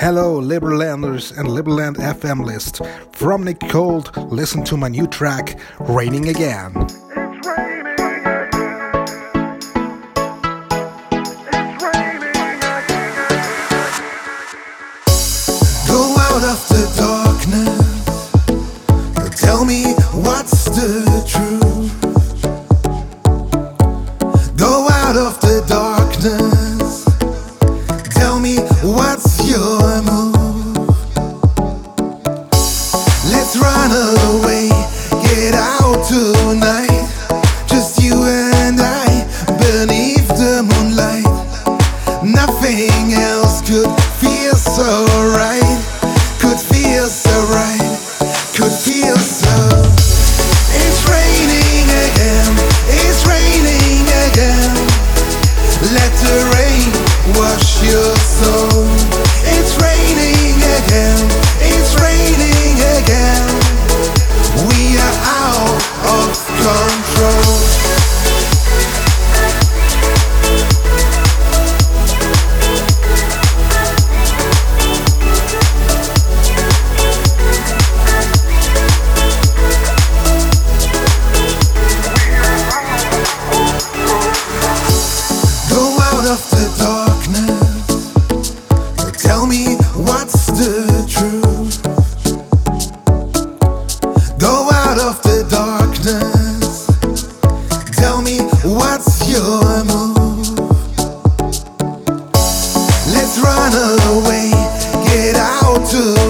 Hello, Liberlanders and Liberland FM list. From Nick Cold, listen to my new track, Raining Again. It's raining again. It's raining again. Go out of the darkness. What's your move. Let's run away, get out tonight. Just you and I beneath the moonlight. Nothing else could feel so right. Could feel so right. Could feel so. It's raining again. It's raining again. Let the rain wash your soul. find a way, get out to